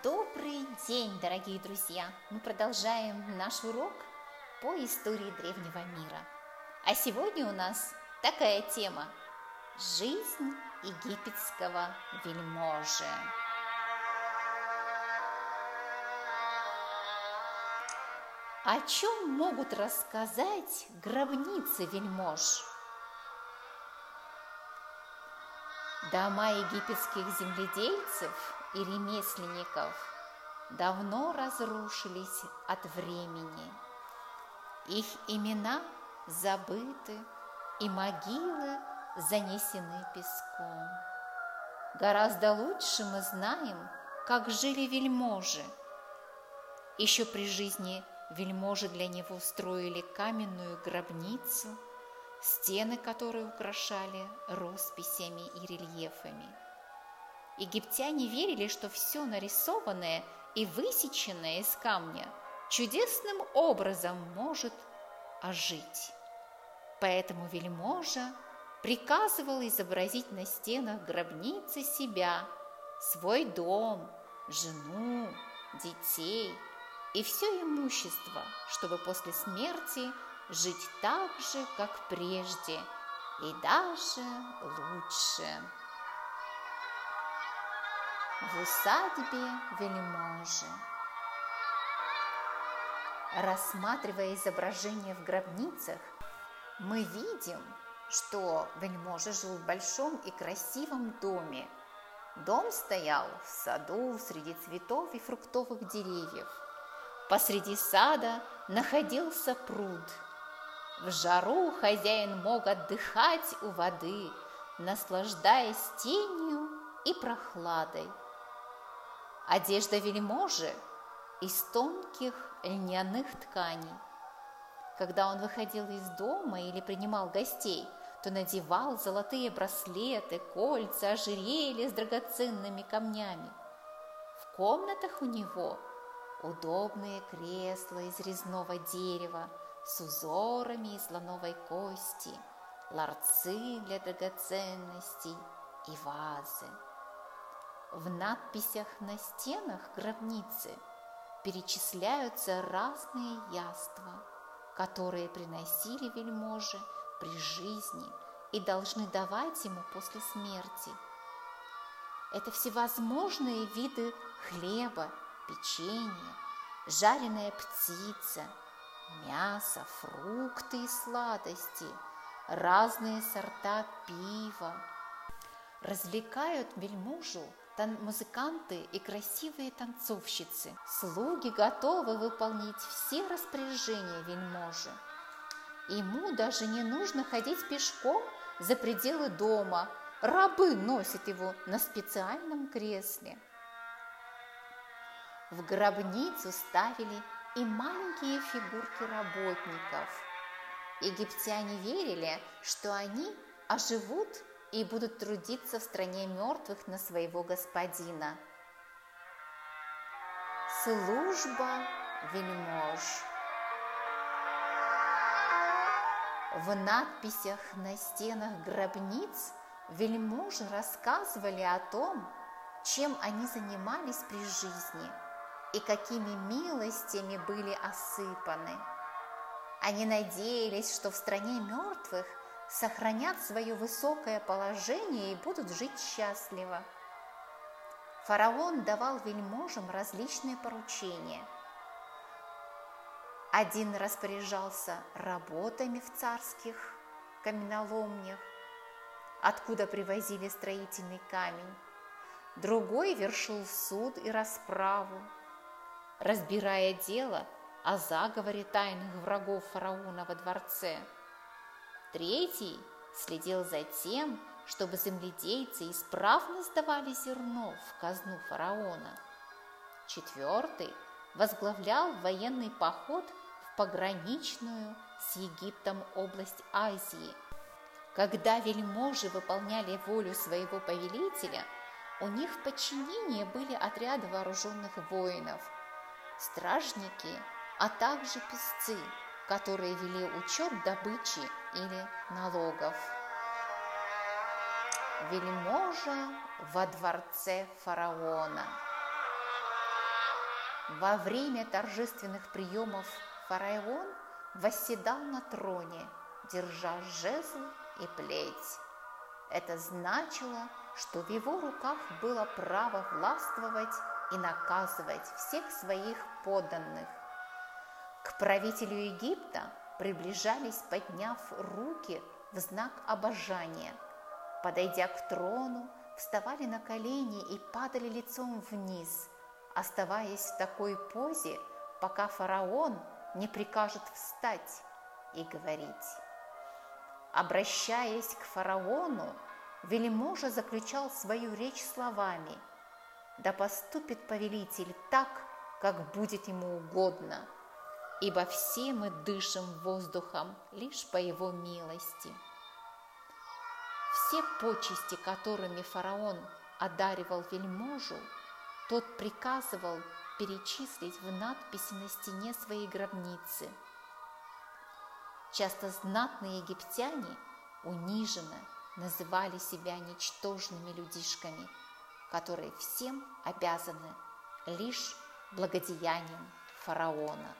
Добрый день, дорогие друзья! Мы продолжаем наш урок по истории древнего мира. А сегодня у нас такая тема – жизнь египетского вельможи. О чем могут рассказать гробницы вельмож? Дома египетских земледельцев и ремесленников давно разрушились от времени. Их имена забыты, и могилы занесены песком. Гораздо лучше мы знаем, как жили вельможи. Еще при жизни вельможи для него строили каменную гробницу, стены которой украшали росписями и рельефами – Египтяне верили, что все нарисованное и высеченное из камня чудесным образом может ожить. Поэтому вельможа приказывал изобразить на стенах гробницы себя, свой дом, жену, детей и все имущество, чтобы после смерти жить так же, как прежде, и даже лучше в усадьбе вельможи. Рассматривая изображения в гробницах, мы видим, что вельможа жил в большом и красивом доме. Дом стоял в саду среди цветов и фруктовых деревьев. Посреди сада находился пруд. В жару хозяин мог отдыхать у воды, наслаждаясь тенью и прохладой. Одежда вельможи из тонких льняных тканей. Когда он выходил из дома или принимал гостей, то надевал золотые браслеты, кольца, ожерелья с драгоценными камнями. В комнатах у него удобные кресла из резного дерева с узорами из слоновой кости, ларцы для драгоценностей и вазы. В надписях на стенах гробницы перечисляются разные яства, которые приносили вельможи при жизни и должны давать ему после смерти. Это всевозможные виды хлеба, печенья, жареная птица, мясо, фрукты и сладости, разные сорта пива. Развлекают вельможу музыканты и красивые танцовщицы. Слуги готовы выполнить все распоряжения вельможи. Ему даже не нужно ходить пешком за пределы дома. Рабы носят его на специальном кресле. В гробницу ставили и маленькие фигурки работников. Египтяне верили, что они оживут и будут трудиться в стране мертвых на своего господина. Служба вельмож. В надписях на стенах гробниц вельможи рассказывали о том, чем они занимались при жизни и какими милостями были осыпаны. Они надеялись, что в стране мертвых сохранят свое высокое положение и будут жить счастливо. Фараон давал вельможам различные поручения. Один распоряжался работами в царских каменоломнях, откуда привозили строительный камень. Другой вершил суд и расправу, разбирая дело о заговоре тайных врагов фараона во дворце – Третий следил за тем, чтобы земледельцы исправно сдавали зерно в казну фараона. Четвертый возглавлял военный поход в пограничную с Египтом область Азии. Когда вельможи выполняли волю своего повелителя, у них в подчинении были отряды вооруженных воинов, стражники, а также песцы – которые вели учет добычи или налогов. Вельможа во дворце фараона. Во время торжественных приемов фараон восседал на троне, держа жезл и плеть. Это значило, что в его руках было право властвовать и наказывать всех своих подданных. К правителю Египта приближались, подняв руки в знак обожания. Подойдя к трону, вставали на колени и падали лицом вниз, оставаясь в такой позе, пока фараон не прикажет встать и говорить. Обращаясь к фараону, вельможа заключал свою речь словами «Да поступит повелитель так, как будет ему угодно, ибо все мы дышим воздухом лишь по его милости». Все почести, которыми фараон одаривал вельможу, тот приказывал перечислить в надписи на стене своей гробницы. Часто знатные египтяне униженно называли себя ничтожными людишками, которые всем обязаны лишь благодеянием фараона.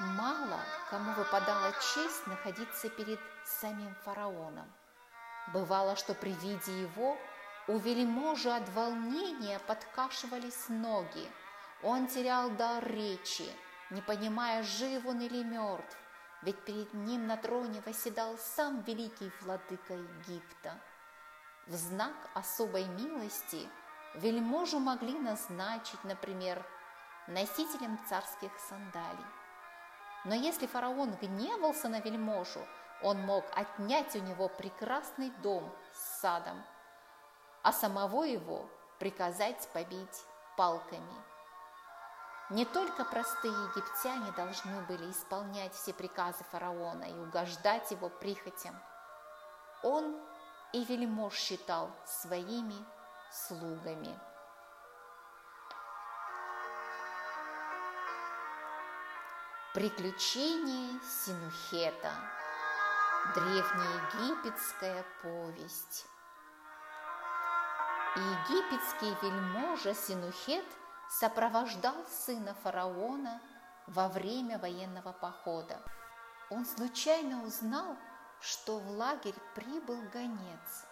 Мало кому выпадала честь находиться перед самим фараоном. Бывало, что при виде его у вельможи от волнения подкашивались ноги. Он терял дар речи, не понимая, жив он или мертв, ведь перед ним на троне восседал сам великий владыка Египта. В знак особой милости вельможу могли назначить, например, носителем царских сандалий. Но если фараон гневался на вельможу, он мог отнять у него прекрасный дом с садом, а самого его приказать побить палками. Не только простые египтяне должны были исполнять все приказы фараона и угождать его прихотям. Он и вельмож считал своими слугами. Приключения Синухета. Древнеегипетская повесть. Египетский вельможа Синухет сопровождал сына фараона во время военного похода. Он случайно узнал, что в лагерь прибыл гонец,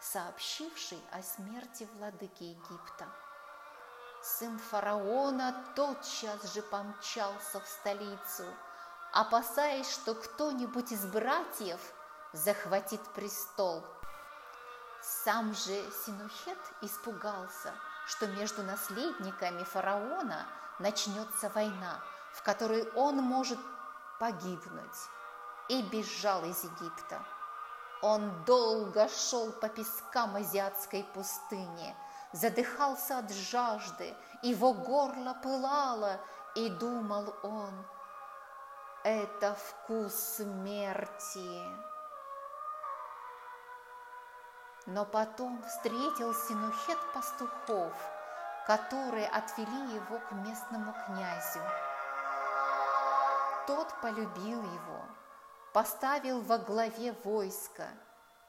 сообщивший о смерти владыки Египта. Сын фараона тотчас же помчался в столицу, опасаясь, что кто-нибудь из братьев захватит престол. Сам же Синухет испугался, что между наследниками фараона начнется война, в которой он может погибнуть, и бежал из Египта. Он долго шел по пескам азиатской пустыни – задыхался от жажды, его горло пылало, и думал он, это вкус смерти. Но потом встретил Синухет пастухов, которые отвели его к местному князю. Тот полюбил его, поставил во главе войска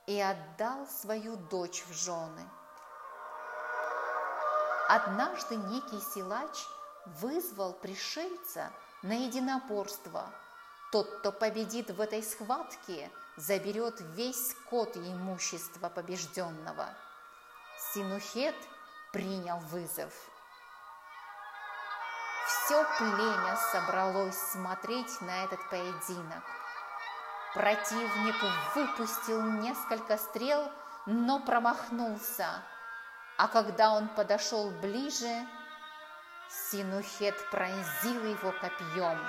и отдал свою дочь в жены – Однажды некий силач вызвал пришельца на единоборство. Тот, кто победит в этой схватке, заберет весь скот и имущество побежденного. Синухет принял вызов. Все племя собралось смотреть на этот поединок. Противник выпустил несколько стрел, но промахнулся – а когда он подошел ближе, Синухет пронзил его копьем.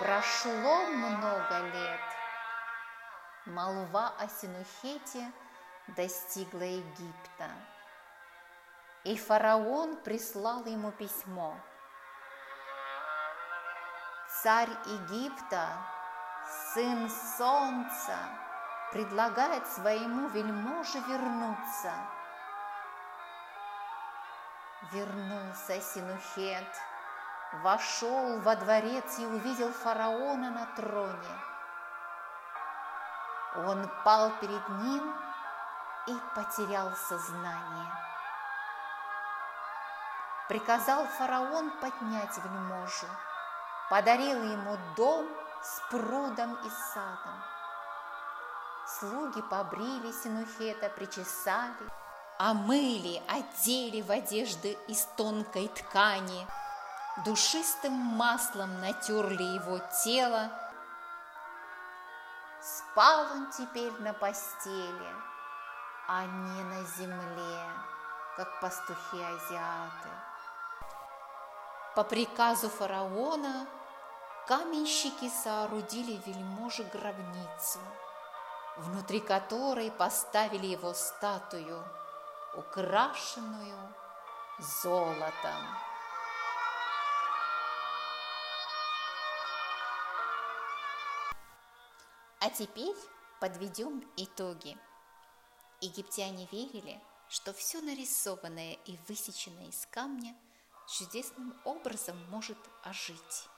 Прошло много лет. Молва о Синухете достигла Египта. И фараон прислал ему письмо. Царь Египта, сын солнца, предлагает своему вельможе вернуться. Вернулся Синухет, вошел во дворец и увидел фараона на троне. Он пал перед ним и потерял сознание. Приказал фараон поднять вельможу, подарил ему дом с прудом и садом. Слуги побрили Синухета, причесали, омыли, одели в одежды из тонкой ткани, душистым маслом натерли его тело. Спал он теперь на постели, а не на земле, как пастухи-азиаты. По приказу фараона каменщики соорудили вельможе гробницу, внутри которой поставили его статую, украшенную золотом. А теперь подведем итоги. Египтяне верили, что все нарисованное и высеченное из камня чудесным образом может ожить.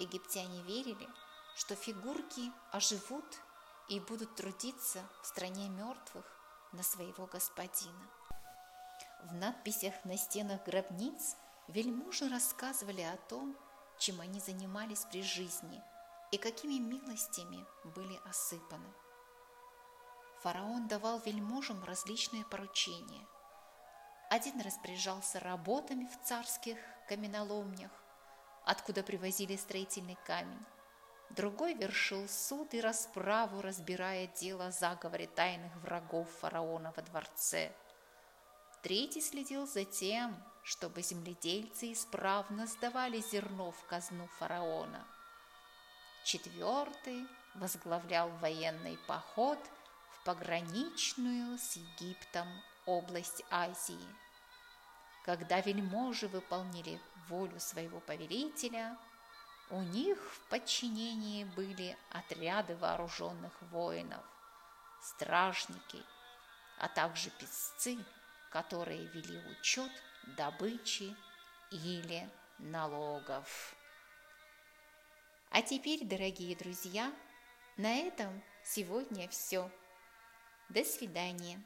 Египтяне верили, что фигурки оживут и будут трудиться в стране мертвых на своего господина. В надписях на стенах гробниц вельможи рассказывали о том, чем они занимались при жизни и какими милостями были осыпаны фараон давал вельможам различные поручения. Один распоряжался работами в царских каменоломнях, откуда привозили строительный камень. Другой вершил суд и расправу, разбирая дело о заговоре тайных врагов фараона во дворце. Третий следил за тем, чтобы земледельцы исправно сдавали зерно в казну фараона. Четвертый возглавлял военный поход – пограничную с Египтом область Азии. Когда вельможи выполнили волю своего повелителя, у них в подчинении были отряды вооруженных воинов, стражники, а также песцы, которые вели учет добычи или налогов. А теперь, дорогие друзья, на этом сегодня все. До свидания.